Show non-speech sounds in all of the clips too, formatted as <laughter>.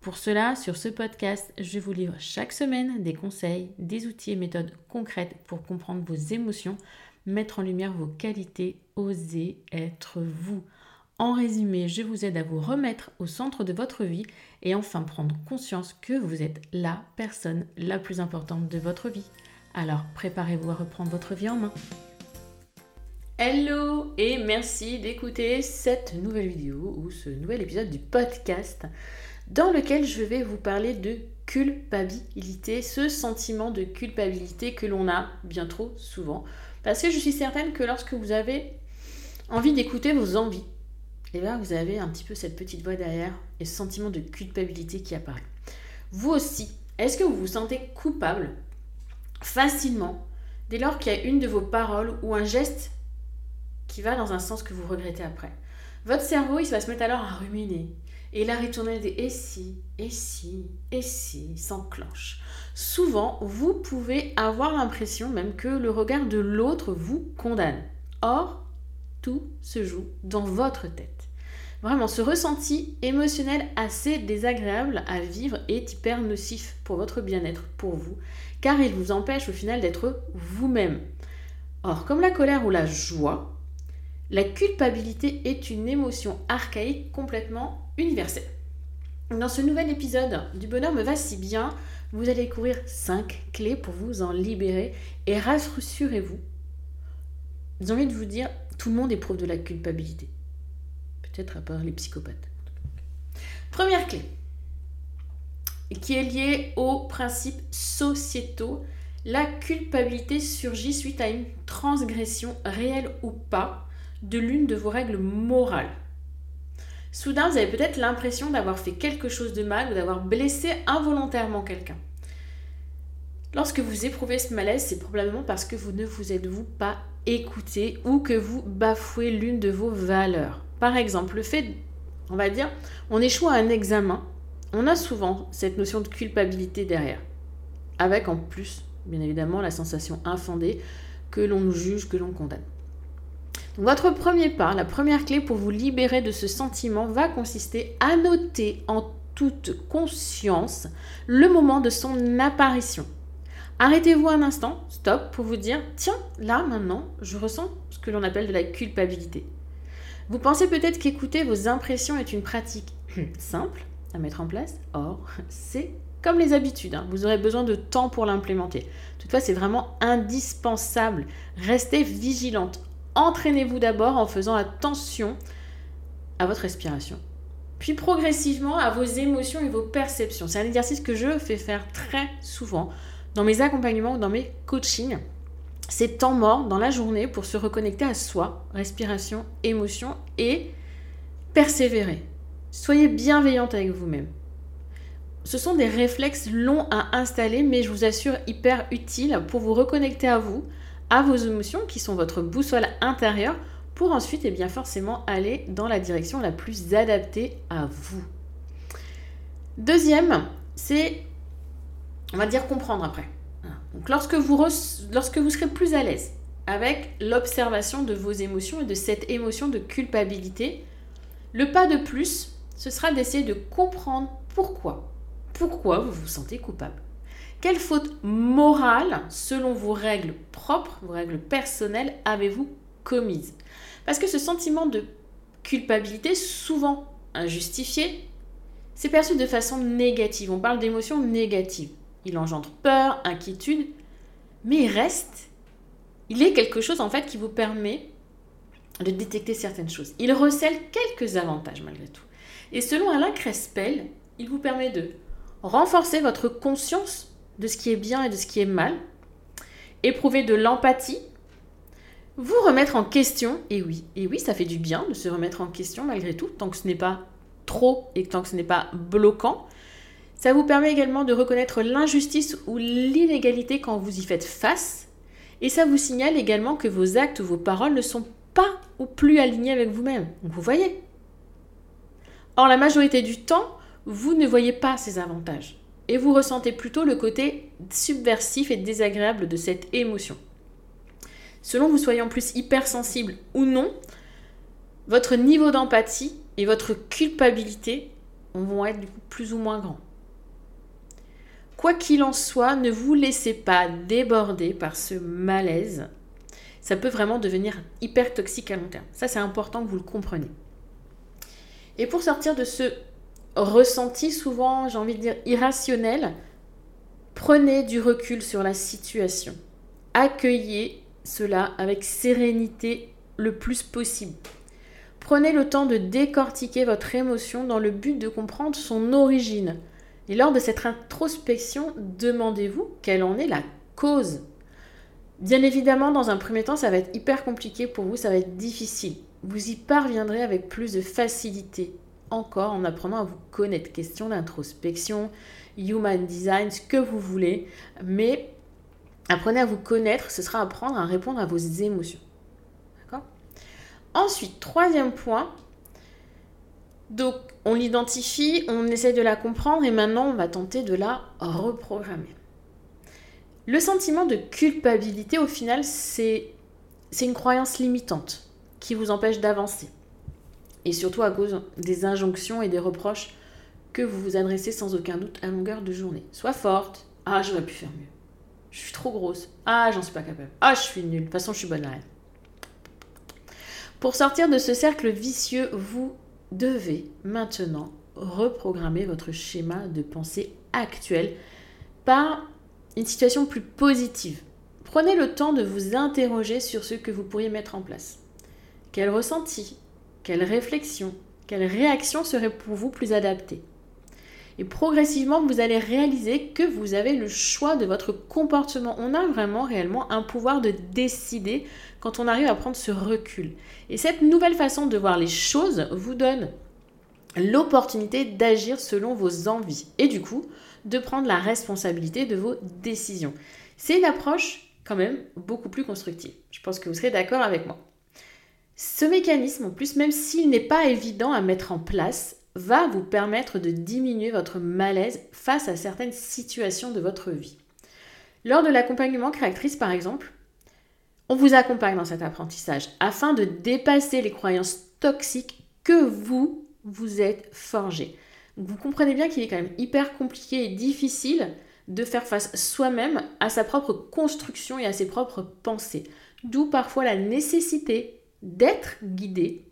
Pour cela, sur ce podcast, je vous livre chaque semaine des conseils, des outils et méthodes concrètes pour comprendre vos émotions, mettre en lumière vos qualités, oser être vous. En résumé, je vous aide à vous remettre au centre de votre vie et enfin prendre conscience que vous êtes la personne la plus importante de votre vie. Alors préparez-vous à reprendre votre vie en main. Hello et merci d'écouter cette nouvelle vidéo ou ce nouvel épisode du podcast dans lequel je vais vous parler de culpabilité, ce sentiment de culpabilité que l'on a bien trop souvent parce que je suis certaine que lorsque vous avez envie d'écouter vos envies, et eh bien vous avez un petit peu cette petite voix derrière et ce sentiment de culpabilité qui apparaît. Vous aussi, est-ce que vous vous sentez coupable facilement dès lors qu'il y a une de vos paroles ou un geste qui va dans un sens que vous regrettez après? Votre cerveau, il va se mettre alors à ruminer. Et la ritournelle des et si, et si, et si s'enclenche. Souvent, vous pouvez avoir l'impression même que le regard de l'autre vous condamne. Or, tout se joue dans votre tête. Vraiment, ce ressenti émotionnel assez désagréable à vivre est hyper nocif pour votre bien-être, pour vous, car il vous empêche au final d'être vous-même. Or, comme la colère ou la joie, la culpabilité est une émotion archaïque complètement Dans ce nouvel épisode du bonheur me va si bien, vous allez courir 5 clés pour vous en libérer et rassurez-vous. J'ai envie de vous dire, tout le monde éprouve de la culpabilité. Peut-être à part les psychopathes. Première clé, qui est liée aux principes sociétaux. La culpabilité surgit suite à une transgression réelle ou pas de l'une de vos règles morales. Soudain, vous avez peut-être l'impression d'avoir fait quelque chose de mal ou d'avoir blessé involontairement quelqu'un. Lorsque vous éprouvez ce malaise, c'est probablement parce que vous ne vous êtes-vous pas écouté ou que vous bafouez l'une de vos valeurs. Par exemple, le fait, on va dire, on échoue à un examen, on a souvent cette notion de culpabilité derrière. Avec en plus, bien évidemment, la sensation infondée que l'on juge, que l'on condamne. Votre premier pas, la première clé pour vous libérer de ce sentiment va consister à noter en toute conscience le moment de son apparition. Arrêtez-vous un instant, stop, pour vous dire, tiens, là maintenant, je ressens ce que l'on appelle de la culpabilité. Vous pensez peut-être qu'écouter vos impressions est une pratique <clears throat> simple à mettre en place, or <laughs> c'est comme les habitudes, hein. vous aurez besoin de temps pour l'implémenter. Toutefois, c'est vraiment indispensable. Restez vigilante, entraînez-vous d'abord en faisant attention à votre respiration. Puis progressivement à vos émotions et vos perceptions. C'est un exercice que je fais faire très souvent dans mes accompagnements ou dans mes coachings. C'est temps mort dans la journée pour se reconnecter à soi, respiration, émotion et persévérer. Soyez bienveillante avec vous-même. Ce sont des réflexes longs à installer, mais je vous assure hyper utiles pour vous reconnecter à vous, à vos émotions qui sont votre boussole intérieure pour ensuite et eh bien forcément aller dans la direction la plus adaptée à vous. Deuxième, c'est on va dire comprendre après. Donc lorsque vous, lorsque vous serez plus à l'aise avec l'observation de vos émotions et de cette émotion de culpabilité, le pas de plus, ce sera d'essayer de comprendre pourquoi. Pourquoi vous vous sentez coupable. Quelle faute morale, selon vos règles propres, vos règles personnelles, avez-vous commise Parce que ce sentiment de culpabilité, souvent injustifié, c'est perçu de façon négative. On parle d'émotions négatives. Il engendre peur, inquiétude, mais il reste, il est quelque chose en fait qui vous permet de détecter certaines choses. Il recèle quelques avantages malgré tout. Et selon Alain Crespel, il vous permet de renforcer votre conscience de ce qui est bien et de ce qui est mal, éprouver de l'empathie, vous remettre en question, et oui, et oui, ça fait du bien de se remettre en question malgré tout, tant que ce n'est pas trop et tant que ce n'est pas bloquant. Ça vous permet également de reconnaître l'injustice ou l'inégalité quand vous y faites face, et ça vous signale également que vos actes ou vos paroles ne sont pas ou plus alignés avec vous-même. vous voyez. Or, la majorité du temps, vous ne voyez pas ces avantages et vous ressentez plutôt le côté subversif et désagréable de cette émotion. Selon vous soyez en plus hypersensible ou non, votre niveau d'empathie et votre culpabilité vont être plus ou moins grands. Quoi qu'il en soit, ne vous laissez pas déborder par ce malaise. Ça peut vraiment devenir hyper toxique à long terme. Ça, c'est important que vous le compreniez. Et pour sortir de ce ressenti souvent, j'ai envie de dire, irrationnel, prenez du recul sur la situation. Accueillez cela avec sérénité le plus possible. Prenez le temps de décortiquer votre émotion dans le but de comprendre son origine. Et lors de cette introspection, demandez-vous quelle en est la cause. Bien évidemment, dans un premier temps, ça va être hyper compliqué pour vous, ça va être difficile. Vous y parviendrez avec plus de facilité encore en apprenant à vous connaître. Question d'introspection, human design, ce que vous voulez. Mais apprenez à vous connaître, ce sera apprendre à répondre à vos émotions. D'accord? Ensuite, troisième point. Donc, on l'identifie, on essaie de la comprendre et maintenant, on va tenter de la reprogrammer. Le sentiment de culpabilité, au final, c'est une croyance limitante qui vous empêche d'avancer et surtout à cause des injonctions et des reproches que vous vous adressez sans aucun doute à longueur de journée. Sois forte, ah j'aurais pu faire mieux. Je suis trop grosse, ah j'en suis pas capable, ah je suis nulle, de toute façon je suis bonne à rien. Pour sortir de ce cercle vicieux, vous devez maintenant reprogrammer votre schéma de pensée actuel par une situation plus positive. Prenez le temps de vous interroger sur ce que vous pourriez mettre en place. Quel ressenti quelle réflexion, quelle réaction serait pour vous plus adaptée? Et progressivement, vous allez réaliser que vous avez le choix de votre comportement. On a vraiment réellement un pouvoir de décider quand on arrive à prendre ce recul. Et cette nouvelle façon de voir les choses vous donne l'opportunité d'agir selon vos envies et du coup de prendre la responsabilité de vos décisions. C'est une approche quand même beaucoup plus constructive. Je pense que vous serez d'accord avec moi. Ce mécanisme, en plus, même s'il n'est pas évident à mettre en place, va vous permettre de diminuer votre malaise face à certaines situations de votre vie. Lors de l'accompagnement créatrice, par exemple, on vous accompagne dans cet apprentissage afin de dépasser les croyances toxiques que vous vous êtes forgées. Vous comprenez bien qu'il est quand même hyper compliqué et difficile de faire face soi-même à sa propre construction et à ses propres pensées. D'où parfois la nécessité d'être guidé,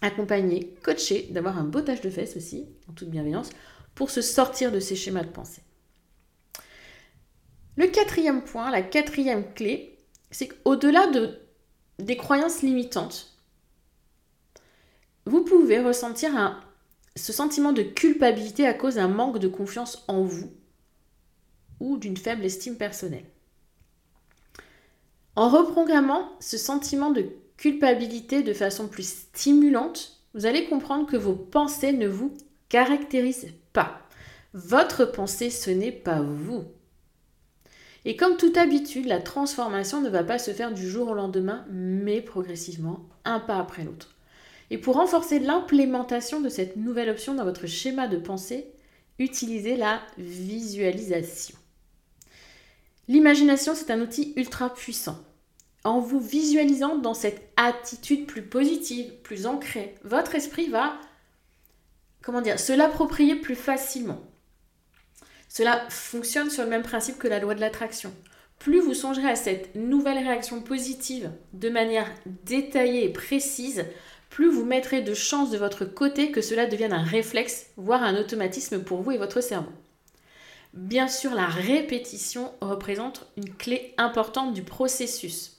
accompagné, coaché, d'avoir un bottage de fesses aussi, en toute bienveillance, pour se sortir de ces schémas de pensée. Le quatrième point, la quatrième clé, c'est qu'au-delà de, des croyances limitantes, vous pouvez ressentir un, ce sentiment de culpabilité à cause d'un manque de confiance en vous ou d'une faible estime personnelle. En reprogrammant ce sentiment de culpabilité de façon plus stimulante, vous allez comprendre que vos pensées ne vous caractérisent pas. Votre pensée, ce n'est pas vous. Et comme toute habitude, la transformation ne va pas se faire du jour au lendemain, mais progressivement, un pas après l'autre. Et pour renforcer l'implémentation de cette nouvelle option dans votre schéma de pensée, utilisez la visualisation. L'imagination, c'est un outil ultra puissant en vous visualisant dans cette attitude plus positive, plus ancrée, votre esprit va, comment dire, se l'approprier plus facilement. Cela fonctionne sur le même principe que la loi de l'attraction. Plus vous songerez à cette nouvelle réaction positive de manière détaillée et précise, plus vous mettrez de chances de votre côté que cela devienne un réflexe, voire un automatisme pour vous et votre cerveau. Bien sûr, la répétition représente une clé importante du processus.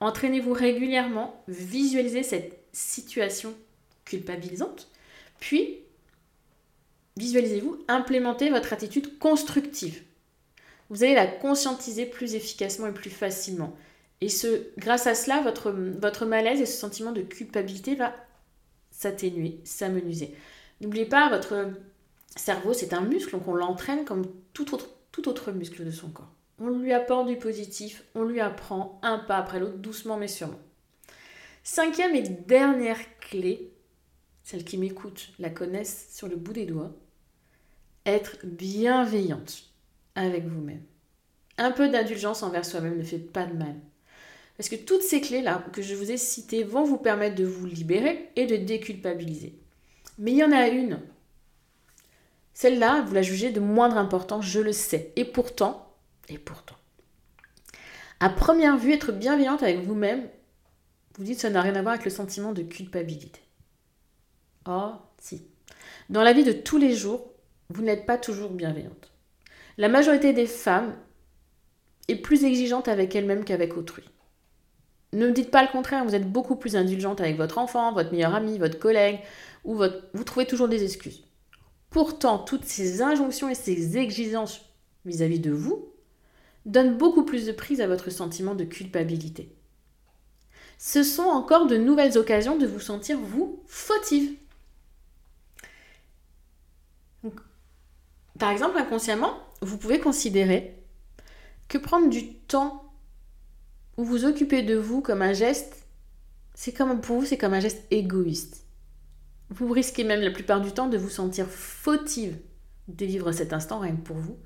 Entraînez-vous régulièrement, visualisez cette situation culpabilisante, puis visualisez-vous implémenter votre attitude constructive. Vous allez la conscientiser plus efficacement et plus facilement. Et ce, grâce à cela, votre, malaise et ce sentiment de culpabilité va s'atténuer, s'amenuiser. N'oubliez pas, votre cerveau, c'est un muscle, donc on l'entraîne comme tout autre muscle de son corps. On lui apporte du positif, on lui apprend un pas après l'autre, doucement mais sûrement. Cinquième et dernière clé, celles qui m'écoutent la connaissent sur le bout des doigts, être bienveillante avec vous-même. Un peu d'indulgence envers soi-même ne fait pas de mal. Parce que toutes ces clés-là que je vous ai citées vont vous permettre de vous libérer et de déculpabiliser. Mais il y en a une. Celle-là, vous la jugez de moindre importance, je le sais. Et pourtant, et pourtant, à première vue, être bienveillante avec vous-même, vous dites que ça n'a rien à voir avec le sentiment de culpabilité. Oh, si. Dans la vie de tous les jours, vous n'êtes pas toujours bienveillante. La majorité des femmes est plus exigeante avec elle-même qu'avec autrui. Ne me dites pas le contraire, vous êtes beaucoup plus indulgente avec votre enfant, votre meilleur ami, votre collègue, ou votre... vous trouvez toujours des excuses. Pourtant, toutes ces injonctions et ces exigences vis-à-vis de vous donnent beaucoup plus de prise à votre sentiment de culpabilité. Ce sont encore de nouvelles occasions de vous sentir, vous, fautive. par exemple, inconsciemment, vous pouvez considérer que prendre du temps ou vous occuper de vous comme un geste, c'est comme pour vous, c'est comme un geste égoïste. Vous risquez même la plupart du temps de vous sentir fautive de vivre cet instant rien pour vous,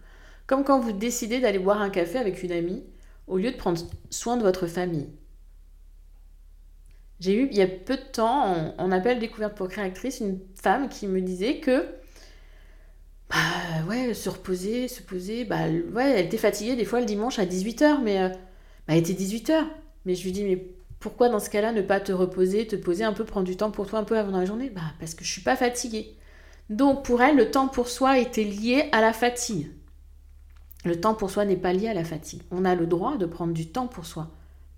comme quand vous décidez d'aller boire un café avec une amie au lieu de prendre soin de votre famille. J'ai eu il y a peu de temps en, en appel découverte pour créatrice une femme qui me disait que bah ouais, se reposer, se poser, bah ouais, elle était fatiguée des fois le dimanche à 18h, mais euh, bah, elle était 18h. Mais je lui dis, mais pourquoi dans ce cas-là ne pas te reposer, te poser un peu, prendre du temps pour toi un peu avant la journée? Bah parce que je suis pas fatiguée. Donc pour elle, le temps pour soi était lié à la fatigue. Le temps pour soi n'est pas lié à la fatigue. On a le droit de prendre du temps pour soi,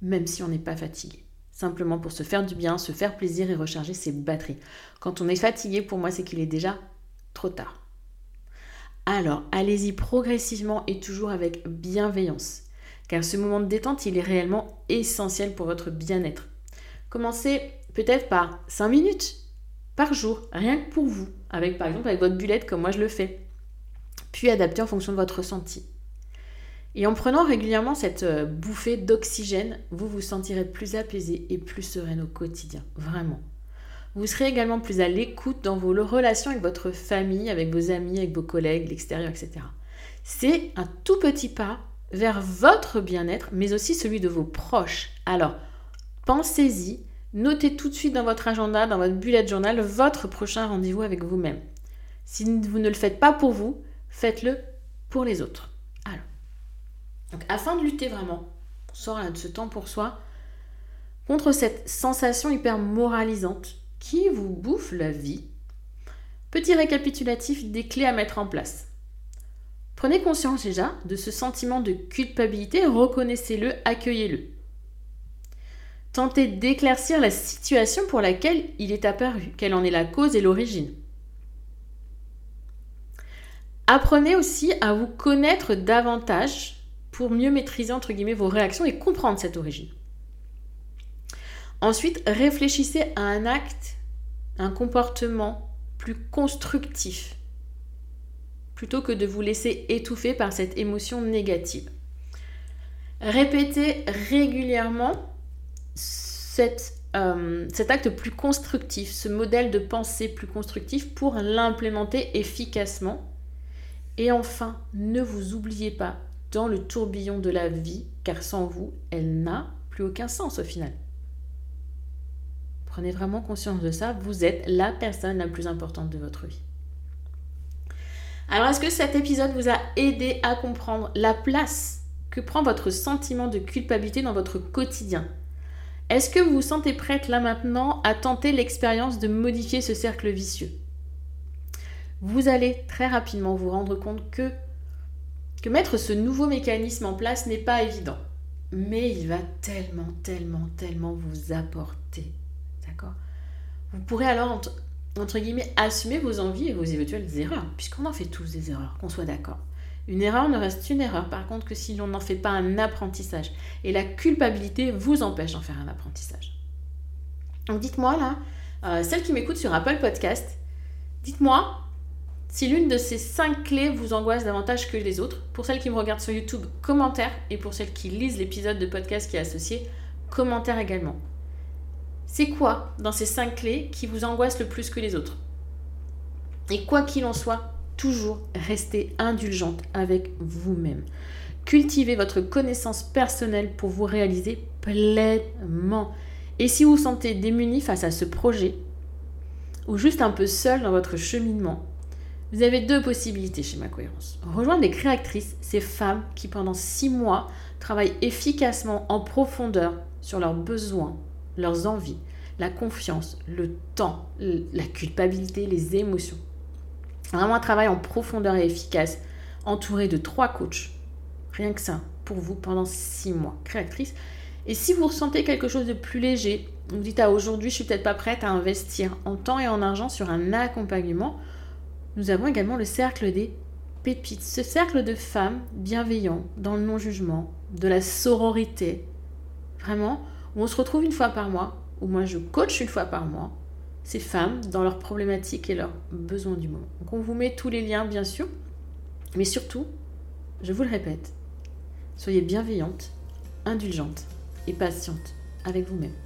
même si on n'est pas fatigué. Simplement pour se faire du bien, se faire plaisir et recharger ses batteries. Quand on est fatigué, pour moi, c'est qu'il est déjà trop tard. Alors, allez-y progressivement et toujours avec bienveillance, car ce moment de détente, il est réellement essentiel pour votre bien-être. Commencez peut-être par 5 minutes par jour, rien que pour vous, avec par exemple avec votre bullette comme moi je le fais, puis adaptez en fonction de votre ressenti. Et en prenant régulièrement cette euh, bouffée d'oxygène, vous vous sentirez plus apaisé et plus sereine au quotidien, vraiment. Vous serez également plus à l'écoute dans vos relations avec votre famille, avec vos amis, avec vos collègues, l'extérieur, etc. C'est un tout petit pas vers votre bien-être, mais aussi celui de vos proches. Alors, pensez-y, notez tout de suite dans votre agenda, dans votre bullet journal, votre prochain rendez-vous avec vous-même. Si vous ne le faites pas pour vous, faites-le pour les autres. Donc afin de lutter vraiment, on sort de ce temps pour soi, contre cette sensation hyper moralisante qui vous bouffe la vie. Petit récapitulatif des clés à mettre en place. Prenez conscience déjà de ce sentiment de culpabilité, reconnaissez-le, accueillez-le. Tentez d'éclaircir la situation pour laquelle il est apparu, quelle en est la cause et l'origine. Apprenez aussi à vous connaître davantage pour mieux maîtriser entre guillemets vos réactions et comprendre cette origine. Ensuite, réfléchissez à un acte, un comportement plus constructif, plutôt que de vous laisser étouffer par cette émotion négative. Répétez régulièrement euh, cet acte plus constructif, ce modèle de pensée plus constructif pour l'implémenter efficacement. Et enfin, ne vous oubliez pas dans le tourbillon de la vie, car sans vous, elle n'a plus aucun sens au final. Prenez vraiment conscience de ça. Vous êtes la personne la plus importante de votre vie. Alors, est-ce que cet épisode vous a aidé à comprendre la place que prend votre sentiment de culpabilité dans votre quotidien? Est-ce que vous vous sentez prête là maintenant à tenter l'expérience de modifier ce cercle vicieux? Vous allez très rapidement vous rendre compte que, que mettre ce nouveau mécanisme en place n'est pas évident. Mais il va tellement, tellement, tellement vous apporter Vous pourrez alors, entre, guillemets, assumer vos envies et vos éventuelles erreurs, puisqu'on en fait tous des erreurs, qu'on soit d'accord. Une erreur ne reste une erreur, par contre, que si l'on n'en fait pas un apprentissage. Et la culpabilité vous empêche d'en faire un apprentissage. Donc dites-moi là, euh, celle qui m'écoute sur Apple Podcast, dites-moi si l'une de ces cinq clés vous angoisse davantage que les autres. Pour celles qui me regardent sur YouTube, commentaire. Et pour celles qui lisent l'épisode de podcast qui est associé, commentaire également. C'est quoi dans ces cinq clés qui vous angoisse le plus que les autres? Et quoi qu'il en soit, toujours restez indulgente avec vous-même. Cultivez votre connaissance personnelle pour vous réaliser pleinement. Et si vous vous sentez démuni face à ce projet, ou juste un peu seul dans votre cheminement, vous avez deux possibilités chez Ma Cohérence. Rejoindre les créatrices, ces femmes qui pendant six mois travaillent efficacement en profondeur sur leurs besoins, leurs envies, la confiance, le temps, la culpabilité, les émotions. Vraiment un travail en profondeur et efficace, entouré de trois coachs. Rien que ça, pour vous, pendant six mois. Créatrice. Et si vous ressentez quelque chose de plus léger, vous dites ah, aujourd'hui, je suis peut-être pas prête à investir en temps et en argent sur un accompagnement, nous avons également le cercle des pépites. Ce cercle de femmes bienveillantes, dans le non-jugement, de la sororité. Vraiment, où on se retrouve une fois par mois, où moi je coach une fois par mois, ces femmes dans leurs problématiques et leurs besoins du moment. Donc on vous met tous les liens bien sûr, mais surtout, je vous le répète, soyez bienveillante, indulgente et patiente avec vous-même.